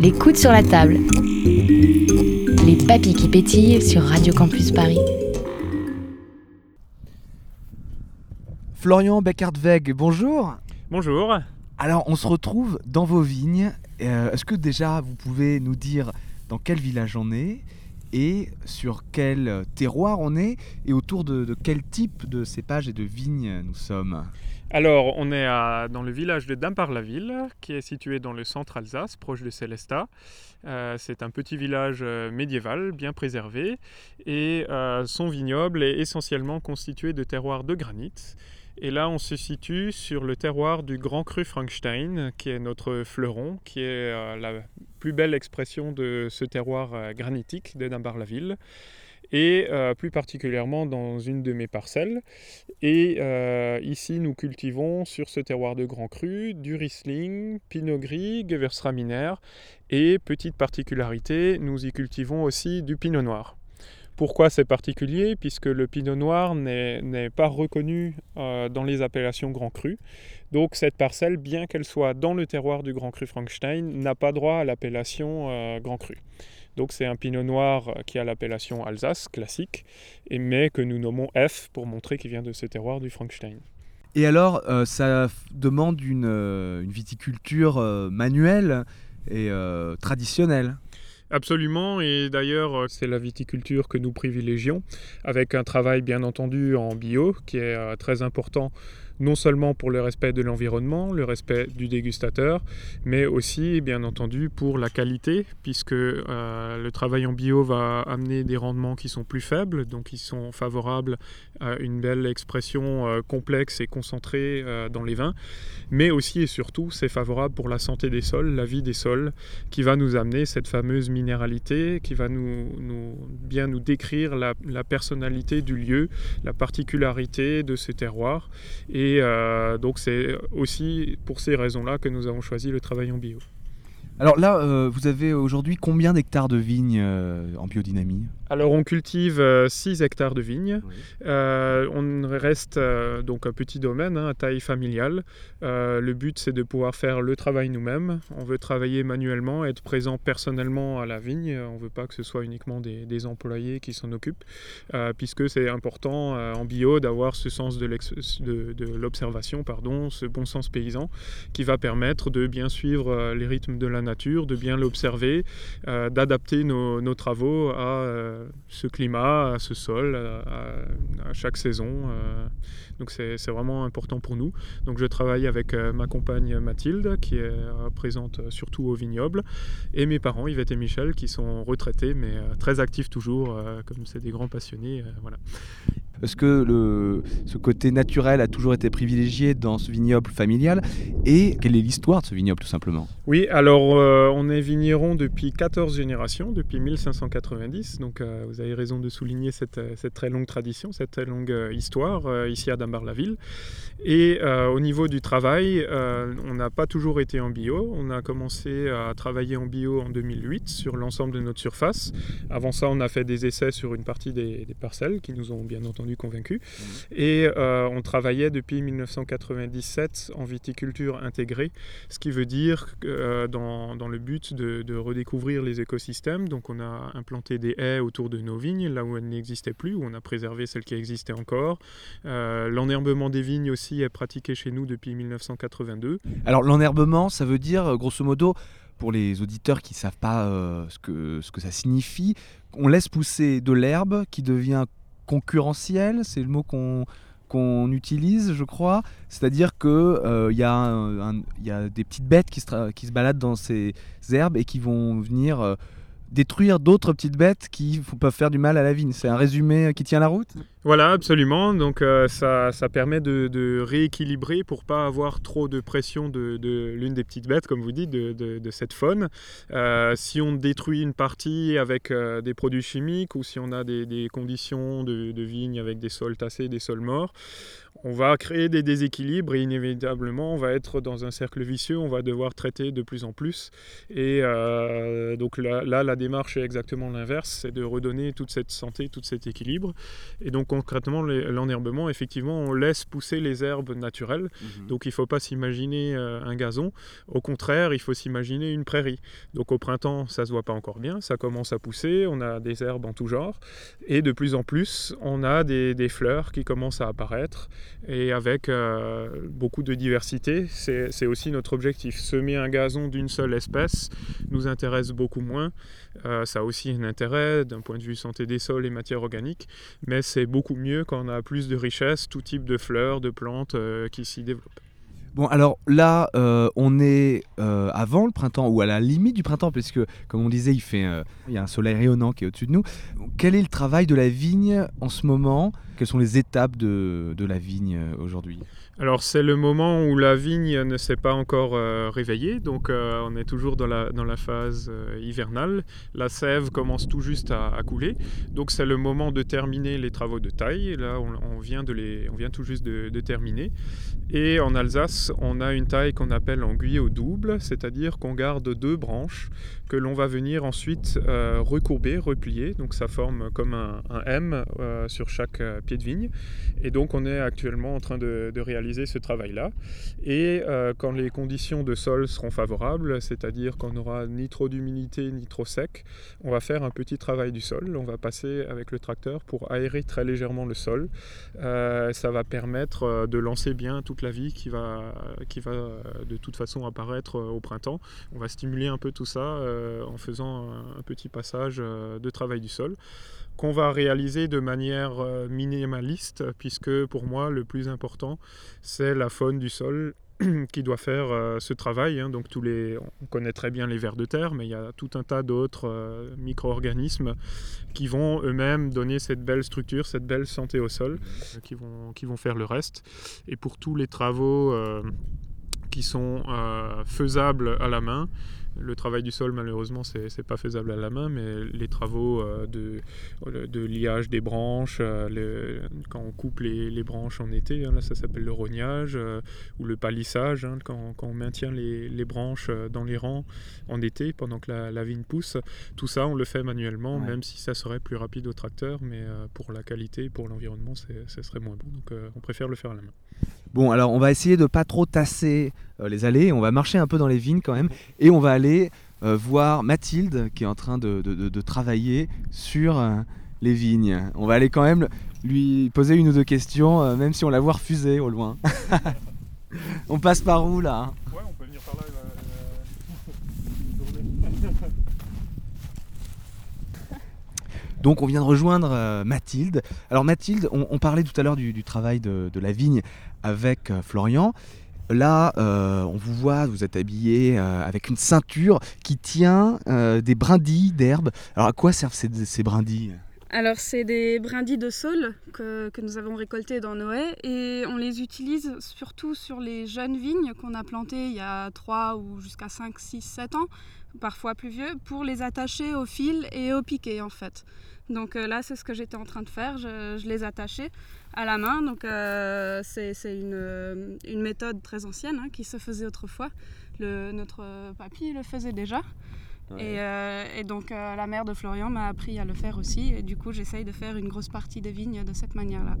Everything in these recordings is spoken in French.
Les coudes sur la table. Les papilles qui pétillent sur Radio Campus Paris. Florian Beckhardt-Weg, bonjour. Bonjour. Alors, on se retrouve dans vos vignes. Euh, Est-ce que déjà vous pouvez nous dire dans quel village on est et sur quel terroir on est et autour de, de quel type de cépages et de vignes nous sommes? Alors, on est dans le village de Dampar-la-Ville, qui est situé dans le centre Alsace, proche de Célestat. Euh, c'est un petit village euh, médiéval, bien préservé, et euh, son vignoble est essentiellement constitué de terroirs de granit. Et là, on se situe sur le terroir du Grand Cru Frankenstein, qui est notre fleuron, qui est euh, la plus belle expression de ce terroir granitique de Dampar-la-Ville. Et euh, plus particulièrement dans une de mes parcelles. Et euh, ici, nous cultivons sur ce terroir de Grand Cru du Riesling, Pinot Gris, Gewürztraminer et petite particularité, nous y cultivons aussi du Pinot Noir. Pourquoi c'est particulier? Puisque le Pinot Noir n'est pas reconnu euh, dans les appellations Grand Cru. Donc cette parcelle, bien qu'elle soit dans le terroir du Grand Cru Frankenstein, n'a pas droit à l'appellation Grand Cru. Donc c'est un Pinot Noir qui a l'appellation Alsace classique, et mais que nous nommons F pour montrer qu'il vient de ce terroir du Frankenstein. Et alors, euh, ça demande une, euh, une viticulture euh, manuelle et euh, traditionnelle. Absolument, et d'ailleurs c'est la viticulture que nous privilégions, avec un travail bien entendu en bio qui est euh, très important non seulement pour le respect de l'environnement, le respect du dégustateur, mais aussi bien entendu pour la qualité, puisque euh, le travail en bio va amener des rendements qui sont plus faibles, donc qui sont favorables à une belle expression euh, complexe et concentrée euh, dans les vins, mais aussi et surtout c'est favorable pour la santé des sols, la vie des sols, qui va nous amener cette fameuse minéralité, qui va nous, bien nous décrire la, la personnalité du lieu, la particularité de ce terroir. Et euh, donc c'est aussi pour ces raisons-là que nous avons choisi le travail en bio. Alors là, euh, vous avez aujourd'hui combien d'hectares de vignes euh, en biodynamie? Alors on cultive 6 hectares de vignes. Euh, on reste euh, donc un petit domaine hein, à taille familiale. Euh, le but c'est de pouvoir faire le travail nous-mêmes. On veut travailler manuellement, être présent personnellement à la vigne. On ne veut pas que ce soit uniquement des, des employés qui s'en occupent, euh, puisque c'est important euh, en bio d'avoir ce sens de l'observation, pardon, ce bon sens paysan qui va permettre de bien suivre euh, les rythmes de la nature, de bien l'observer, euh, d'adapter nos, nos travaux à euh, ce climat, à ce sol, à, chaque saison. euh. donc c'est vraiment important pour nous. Donc je travaille avec ma compagne Mathilde, qui est présente surtout au vignoble, et mes parents Yvette et Michel, qui sont retraités, mais très actifs toujours, comme c'est des grands passionnés. voilà. Est-ce que le, ce côté naturel a toujours été privilégié dans ce vignoble familial? Et quelle est l'histoire de ce vignoble tout simplement? Oui, alors euh, on est vigneron depuis 14 générations, depuis 1590, donc euh, vous avez raison de souligner cette, euh, cette très longue tradition, cette très longue histoire euh, ici à Dambar-la-Ville. Et au niveau du travail, on n'a pas toujours été en bio, on a commencé à travailler en bio en 2008 sur l'ensemble de notre surface. Avant ça, on a fait des essais sur une partie des, des parcelles qui nous ont bien entendu convaincus. Et euh, on travaillait depuis 1997 en viticulture intégrée, ce qui veut dire que, euh, dans, le but de, redécouvrir les écosystèmes. Donc on a implanté des haies autour de nos vignes, là où elles n'existaient plus, où on a préservé celles qui existaient encore. Euh, L'enherbement des vignes aussi est pratiqué chez nous depuis 1982. Alors l'enherbement, ça veut dire euh, grosso modo, pour les auditeurs qui ne savent pas euh, ce que ça signifie, on laisse pousser de l'herbe qui devient concurrentielle, c'est le mot qu'on qu'on utilise, je crois. C'est-à-dire a un- un- y a des petites bêtes qui se, qui se baladent dans ces herbes et qui vont venir euh, détruire d'autres petites bêtes qui peuvent faire du mal à la vigne. C'est un résumé euh, qui tient la route Voilà, absolument. Donc euh, ça, ça permet de, rééquilibrer pour pas avoir trop de pression de, l'une des petites bêtes, comme vous dites, de, cette faune. Euh, si on détruit une partie avec des produits chimiques ou si on a des, conditions de, vigne avec des sols tassés, des sols morts, on va créer des déséquilibres et inévitablement on va être dans un cercle vicieux, on va devoir traiter de plus en plus. Et donc là, là, la démarche est exactement l'inverse, c'est de redonner toute cette santé, tout cet équilibre. Et donc concrètement, l'enherbement, effectivement, on laisse pousser les herbes naturelles. Mhm. Donc il ne faut pas s'imaginer euh, un gazon. Au contraire, il faut s'imaginer une prairie. Donc au printemps, ça ne se voit pas encore bien, ça commence à pousser, on a des herbes en tout genre. Et de plus en plus, on a des, fleurs qui commencent à apparaître. Et avec euh, beaucoup de diversité, c'est aussi notre objectif. Semer un gazon d'une seule espèce nous intéresse beaucoup moins. Euh, ça a aussi un intérêt d'un point de vue santé des sols et matières organiques, mais c'est beaucoup mieux quand on a plus de richesses, tout type de fleurs, de plantes euh, qui s'y développent. Bon, alors là, euh, on est avant le printemps ou à la limite du printemps, puisque, comme on disait, il, fait, il y a un soleil rayonnant qui est au-dessus de nous. Quel est le travail de la vigne en ce moment? Quelles sont les étapes de, de la vigne aujourd'hui? Alors c'est le moment où la vigne ne s'est pas encore euh, réveillée, donc euh, on est toujours dans la, dans la phase euh, hivernale. La sève commence tout juste à, couler, donc c'est le moment de terminer les travaux de taille. Là on, vient, de les, on vient tout juste de, terminer. Et en Alsace, on a une taille qu'on appelle en au double, c'est-à-dire qu'on garde deux branches que l'on va venir ensuite recourber, replier. Donc ça forme comme un, M sur chaque pied de vigne. Et donc on est actuellement en train de réaliser ce travail-là. Et euh, quand les conditions de sol seront favorables, c'est-à-dire qu'on n'aura ni trop d'humidité ni trop sec, on va faire un petit travail du sol. On va passer avec le tracteur pour aérer très légèrement le sol. Euh, ça va permettre euh, de lancer bien toute la vie qui va, qui va de toute façon apparaître au printemps. On va stimuler un peu tout ça en faisant un petit passage de travail du sol qu'on va réaliser de manière minimaliste, puisque pour moi le plus important c'est la faune du sol qui doit faire euh, ce travail. Hein. Donc tous les, on connaît très bien les vers de terre, mais il y a tout un tas d'autres euh, micro-organismes qui vont eux-mêmes donner cette belle structure, cette belle santé au sol, qui, vont, qui vont faire le reste. Et pour tous les travaux qui sont faisables à la main, le travail du sol, malheureusement, c'est n'est pas faisable à la main, mais les travaux euh, de, de liage des branches, euh, quand on coupe les, branches en été, hein, là ça s'appelle le rognage, euh, ou le palissage, hein, quand, on maintient les, branches dans les rangs en été pendant que la, vigne pousse. Tout ça, on le fait manuellement, même si ça serait plus rapide au tracteur, mais pour la qualité, pour l'environnement, ce serait moins bon. Donc on préfère le faire à la main. Bon, alors on va essayer de pas trop tasser euh, les allées, on va marcher un peu dans les vignes quand même, et on va aller euh, voir Mathilde qui est en train de, travailler sur euh, les vignes. On va aller quand même lui poser une ou deux questions, même si on la voit refuser au loin. on passe par où là hein? Ouais, on peut venir par là. Donc on vient de rejoindre Mathilde. Alors Mathilde, on, parlait tout à l'heure du, travail de, la vigne avec euh, Florian. Là, euh, on vous voit, vous êtes habillé euh, avec une ceinture qui tient des brindilles d'herbe. Alors à quoi servent ces, brindilles? Alors c'est des brindilles de saule que, nous avons récoltées dans Noé et on les utilise surtout sur les jeunes vignes qu'on a plantées il y a 3 ou jusqu'à 5, 6, 7 ans, parfois plus vieux, pour les attacher au fil et au piquet en fait. Donc là c'est ce que j'étais en train de faire, je, les attachais à la main. Donc euh, c'est une, méthode très ancienne hein, qui se faisait autrefois. Notre papy le faisait déjà. Et, euh, et, donc euh, la mère de Florian m'a appris à le faire aussi. Et du coup j'essaye de faire une grosse partie des vignes de cette manière-là.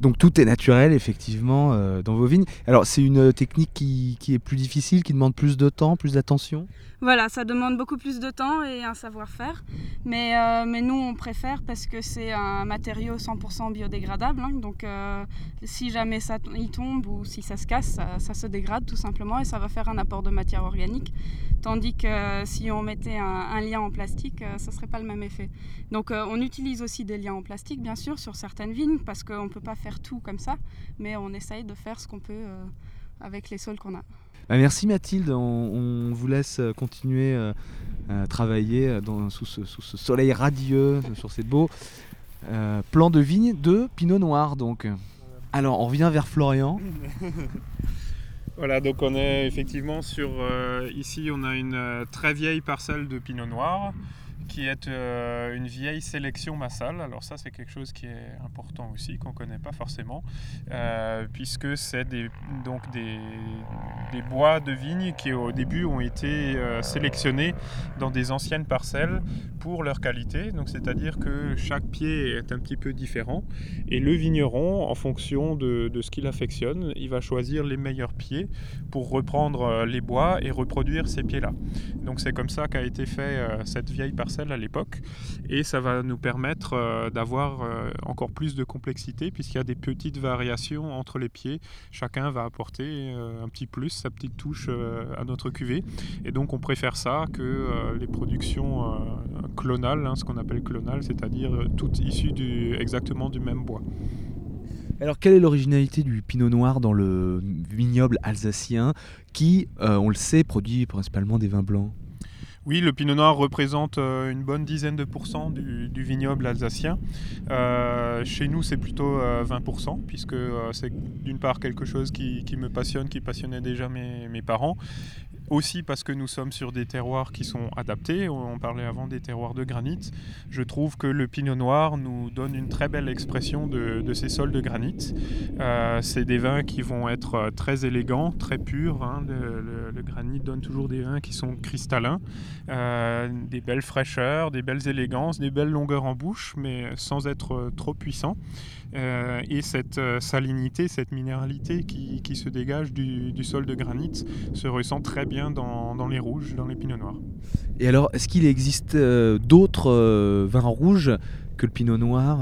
Donc tout est naturel effectivement dans vos vignes. Alors c'est une technique qui, qui, est plus difficile, qui demande plus de temps, plus d'attention? Voilà, ça demande beaucoup plus de temps et un savoir-faire. Mais, euh, mais nous, on préfère parce que c'est un matériau 100% biodégradable. Hein. donc, euh, si jamais ça y tombe ou si ça se casse, ça, se dégrade tout simplement et ça va faire un apport de matière organique. Tandis que si on mettait un, lien en plastique, euh, ça ne serait pas le même effet. Donc, on utilise aussi des liens en plastique, bien sûr, sur certaines vignes parce qu'on ne peut pas faire tout comme ça. Mais on essaye de faire ce qu'on peut avec les sols qu'on a. Bah, merci Mathilde, on, vous laisse euh, continuer euh, à travailler euh, sous, ce, soleil radieux sur ces beaux plants de vigne de Pinot Noir. Donc. Alors on revient vers Florian. Voilà, donc on est effectivement sur. ici, on a une très vieille parcelle de Pinot Noir qui est euh, une vieille sélection massale. Alors ça, c'est quelque chose qui est important aussi, qu'on ne connaît pas forcément, euh, puisque c'est des, donc des, des, bois de vigne qui au début ont été euh, sélectionnés dans des anciennes parcelles pour leur qualité. Donc c'est-à-dire que chaque pied est un petit peu différent et le vigneron, en fonction de, de ce qu'il affectionne, il va choisir les meilleurs pieds pour reprendre les bois et reproduire ces pieds-là. Donc c'est comme ça qu'a été fait cette vieille parcelle à l'époque. Et ça va nous permettre euh, d'avoir euh, encore plus de complexité puisqu'il y a des petites variations entre les pieds. Chacun va apporter euh, un petit plus, sa petite touche à notre cuvée. Et donc on préfère ça que les productions clonales, hein, ce qu'on appelle clonales, c'est-à-dire toutes issues exactement du même bois. Alors, quelle est l'originalité du pinot noir dans le vignoble alsacien qui, on le sait, produit principalement des vins blancs? Oui, le pinot noir représente euh, une bonne dizaine de pourcents du, vignoble alsacien. Euh, chez nous, c'est plutôt 20%, euh, puisque c'est d'une part quelque chose qui, me passionne, qui passionnait déjà mes, mes parents, aussi parce que nous sommes sur des terroirs qui sont adaptés. On parlait avant des terroirs de granit. Je trouve que le pinot noir nous donne une très belle expression de, ces sols de granit. Euh, c'est des vins qui vont être euh, très élégants, très purs. Hein. Le, granit donne toujours des vins qui sont cristallins, euh, des belles fraîcheurs, des belles élégances, des belles longueurs en bouche, mais sans être trop puissant. Et cette salinité, cette minéralité qui, se dégage du, sol de granit se ressent très bien dans, les rouges, dans les pinots noirs. Et alors, est-ce qu'il existe euh, d'autres vins rouges que le pinot noir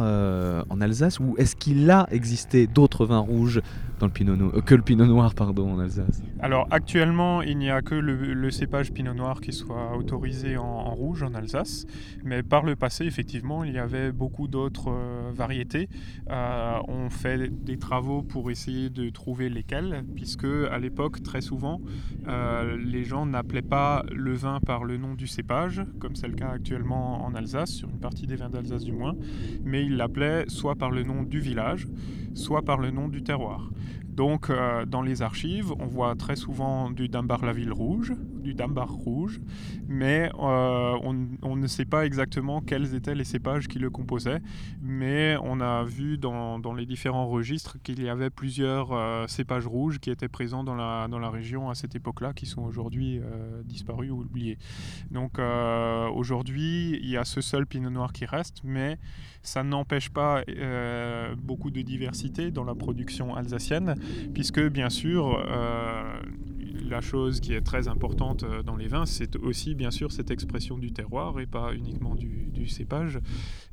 en Alsace ou est-ce qu'il a existé d'autres vins rouges dans le pinot noir, que le pinot noir pardon, en Alsace? Alors actuellement, il n'y a que le, cépage pinot noir qui soit autorisé en, rouge en Alsace, mais par le passé, effectivement, il y avait beaucoup d'autres euh, variétés. Euh, on fait des travaux pour essayer de trouver lesquelles, puisque à l'époque, très souvent, euh, les gens n'appelaient pas le vin par le nom du cépage, comme c'est le cas actuellement en Alsace, sur une partie des vins d'Alsace du moins, mais ils l'appelaient soit par le nom du village, soit par le nom du terroir. Donc, euh, dans les archives, on voit très souvent du Dambar-la-Ville rouge, du Dambar rouge, mais euh, on, ne sait pas exactement quels étaient les cépages qui le composaient. Mais on a vu dans, les différents registres qu'il y avait plusieurs euh, cépages rouges qui étaient présents dans la, région à cette époque-là, qui sont aujourd'hui disparus ou oubliés. Donc, aujourd'hui, il y a ce seul pinot noir qui reste, mais ça n'empêche pas beaucoup de diversité dans la production alsacienne puisque bien sûr, euh, la chose qui est très importante euh, dans les vins, c'est aussi bien sûr cette expression du terroir et pas uniquement du, cépage.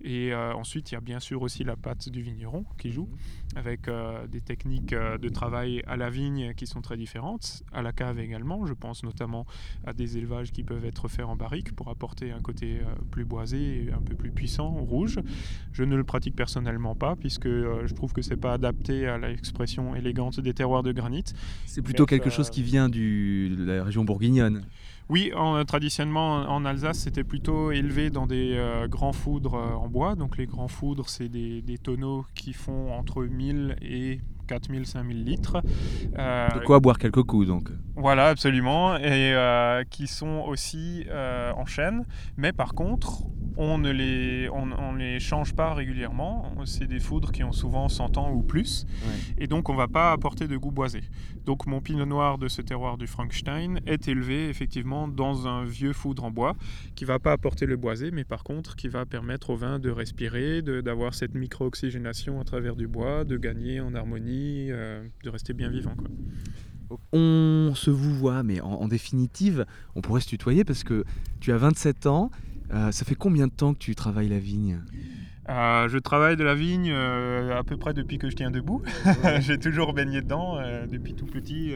Et euh, ensuite, il y a bien sûr aussi la pâte du vigneron qui joue, avec euh, des techniques de travail à la vigne qui sont très différentes, à la cave également. Je pense notamment à des élevages qui peuvent être faits en barrique pour apporter un côté plus boisé et un peu plus puissant, rouge. Je ne le pratique personnellement pas, puisque je trouve que c'est pas adapté à l'expression élégante des terroirs de granit. C'est plutôt quelque chose qui vient du de la région bourguignonne. Oui, traditionnellement en Alsace, c'était plutôt élevé dans des euh, grands foudres euh, en bois. Donc les grands foudres, c'est des, des, tonneaux qui font entre 1000 et 4000, 5000 litres. Euh, de quoi boire quelques coups donc. Voilà, absolument. Et euh, qui sont aussi euh, en chaîne. Mais par contre, on ne les, on, les change pas régulièrement. C'est des foudres qui ont souvent 100 ans ou plus. Et donc, on va pas apporter de goût boisé. Donc, mon pinot noir de ce terroir du Frankenstein est élevé effectivement dans un vieux foudre en bois qui va pas apporter le boisé, mais par contre qui va permettre au vin de respirer, d'avoir cette micro-oxygénation à travers du bois, de gagner en harmonie euh, de rester bien vivant. On se vous voit, mais en, définitive, on pourrait se tutoyer parce que tu as 27 ans. Euh, ça fait combien de temps que tu travailles la vigne euh, je travaille de la vigne à peu près depuis que je tiens debout. j'ai toujours baigné dedans depuis tout petit.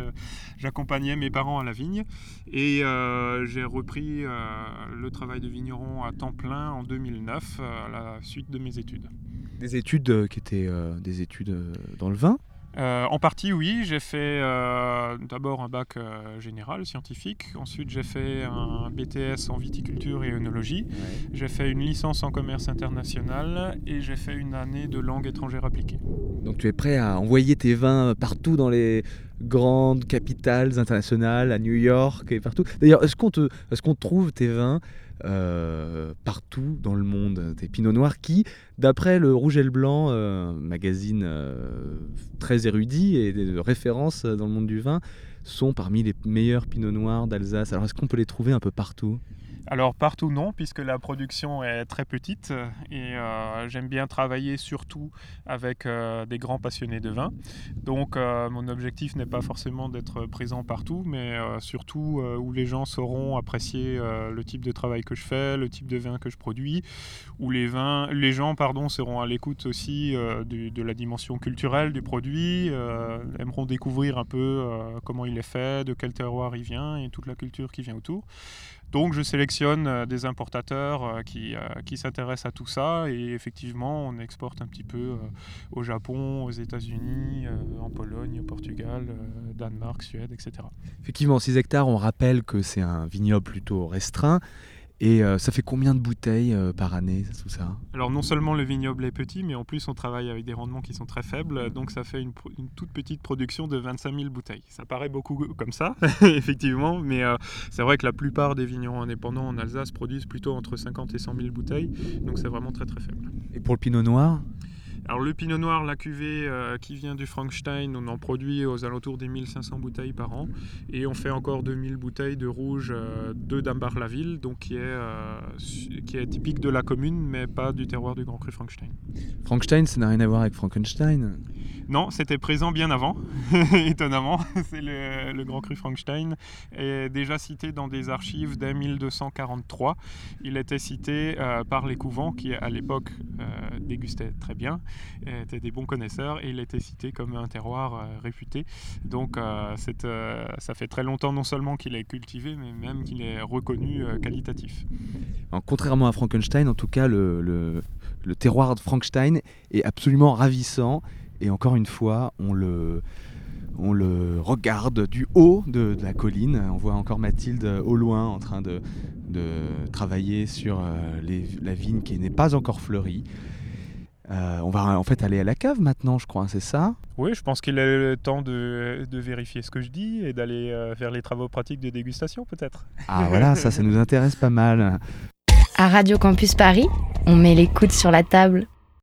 J'accompagnais mes parents à la vigne et j'ai repris le travail de vigneron à temps plein en 2009 à la suite de mes études. Des études qui étaient des études dans le vin euh, en partie, oui. J'ai fait euh, d'abord un bac euh, général scientifique. Ensuite, j'ai fait un BTS en viticulture et œnologie. J'ai fait une licence en commerce international et j'ai fait une année de langue étrangère appliquée. Donc, tu es prêt à envoyer tes vins partout dans les grandes capitales internationales, à New York et partout. D'ailleurs, est-ce qu'on te, est-ce qu'on trouve tes vins euh, partout dans le monde. Des pinots noirs qui, d'après le Rouge et le Blanc, euh, magazine euh, très érudit et de référence dans le monde du vin, sont parmi les meilleurs pinots noirs d'Alsace. Alors est-ce qu'on peut les trouver un peu partout? Alors partout non, puisque la production est très petite et euh, j'aime bien travailler surtout avec euh, des grands passionnés de vin. Donc euh, mon objectif n'est pas forcément d'être présent partout, mais surtout où les gens sauront apprécier le type de travail que je fais, le type de vin que je produis, où les, vins, les gens pardon, seront à l'écoute aussi de la dimension culturelle du produit, aimeront découvrir un peu comment il est fait, de quel terroir il vient et toute la culture qui vient autour. Donc je sélectionne euh, des importateurs euh, qui, euh, qui s'intéressent à tout ça et effectivement on exporte un petit peu au Japon, aux États-Unis, en Pologne, au Portugal, Danemark, Suède, etc. Effectivement, 6 hectares, on rappelle que c'est un vignoble plutôt restreint. Et euh, ça fait combien de bouteilles euh, par année, tout ça? Alors non seulement le vignoble est petit, mais en plus on travaille avec des rendements qui sont très faibles, donc ça fait une, toute petite production de 25 000 bouteilles. Ça paraît beaucoup comme ça, effectivement, mais euh, c'est vrai que la plupart des vignerons indépendants en Alsace produisent plutôt entre 50 et 100 000 bouteilles, donc c'est vraiment très très faible. Et pour le pinot noir? Alors le pinot noir, la cuvée euh, qui vient du Frankenstein, on en produit aux alentours des 1500 bouteilles par an. Et on fait encore 2000 bouteilles de rouge euh, de Dambar-la-Ville, donc qui est, euh, qui est typique de la commune, mais pas du terroir du Grand Cru Frankenstein. Frankenstein, ça n'a rien à voir avec Frankenstein non, c'était présent bien avant, étonnamment. C'est le, Grand Cru Frankenstein est déjà cité dans des archives dès 1243. Il était cité euh, par les couvents qui, à l'époque, dégustaient très bien, étaient des bons connaisseurs, et il était cité comme un terroir euh, réputé. Donc, ça fait très longtemps non seulement qu'il est cultivé, mais même qu'il est reconnu qualitatif. contrairement à Frankenstein, en tout cas, le, terroir de Frankenstein est absolument ravissant et encore une fois, on le, regarde du haut de, la colline. On voit encore Mathilde au loin en train de, travailler sur euh, la vigne qui n'est pas encore fleurie. Euh, on va en fait aller à la cave maintenant, je crois, c'est ça? Oui, je pense qu'il est le temps de, vérifier ce que je dis et d'aller euh, faire les travaux pratiques de dégustation peut-être. Ah voilà, ça, ça nous intéresse pas mal. À Radio Campus Paris, on met les coudes sur la table.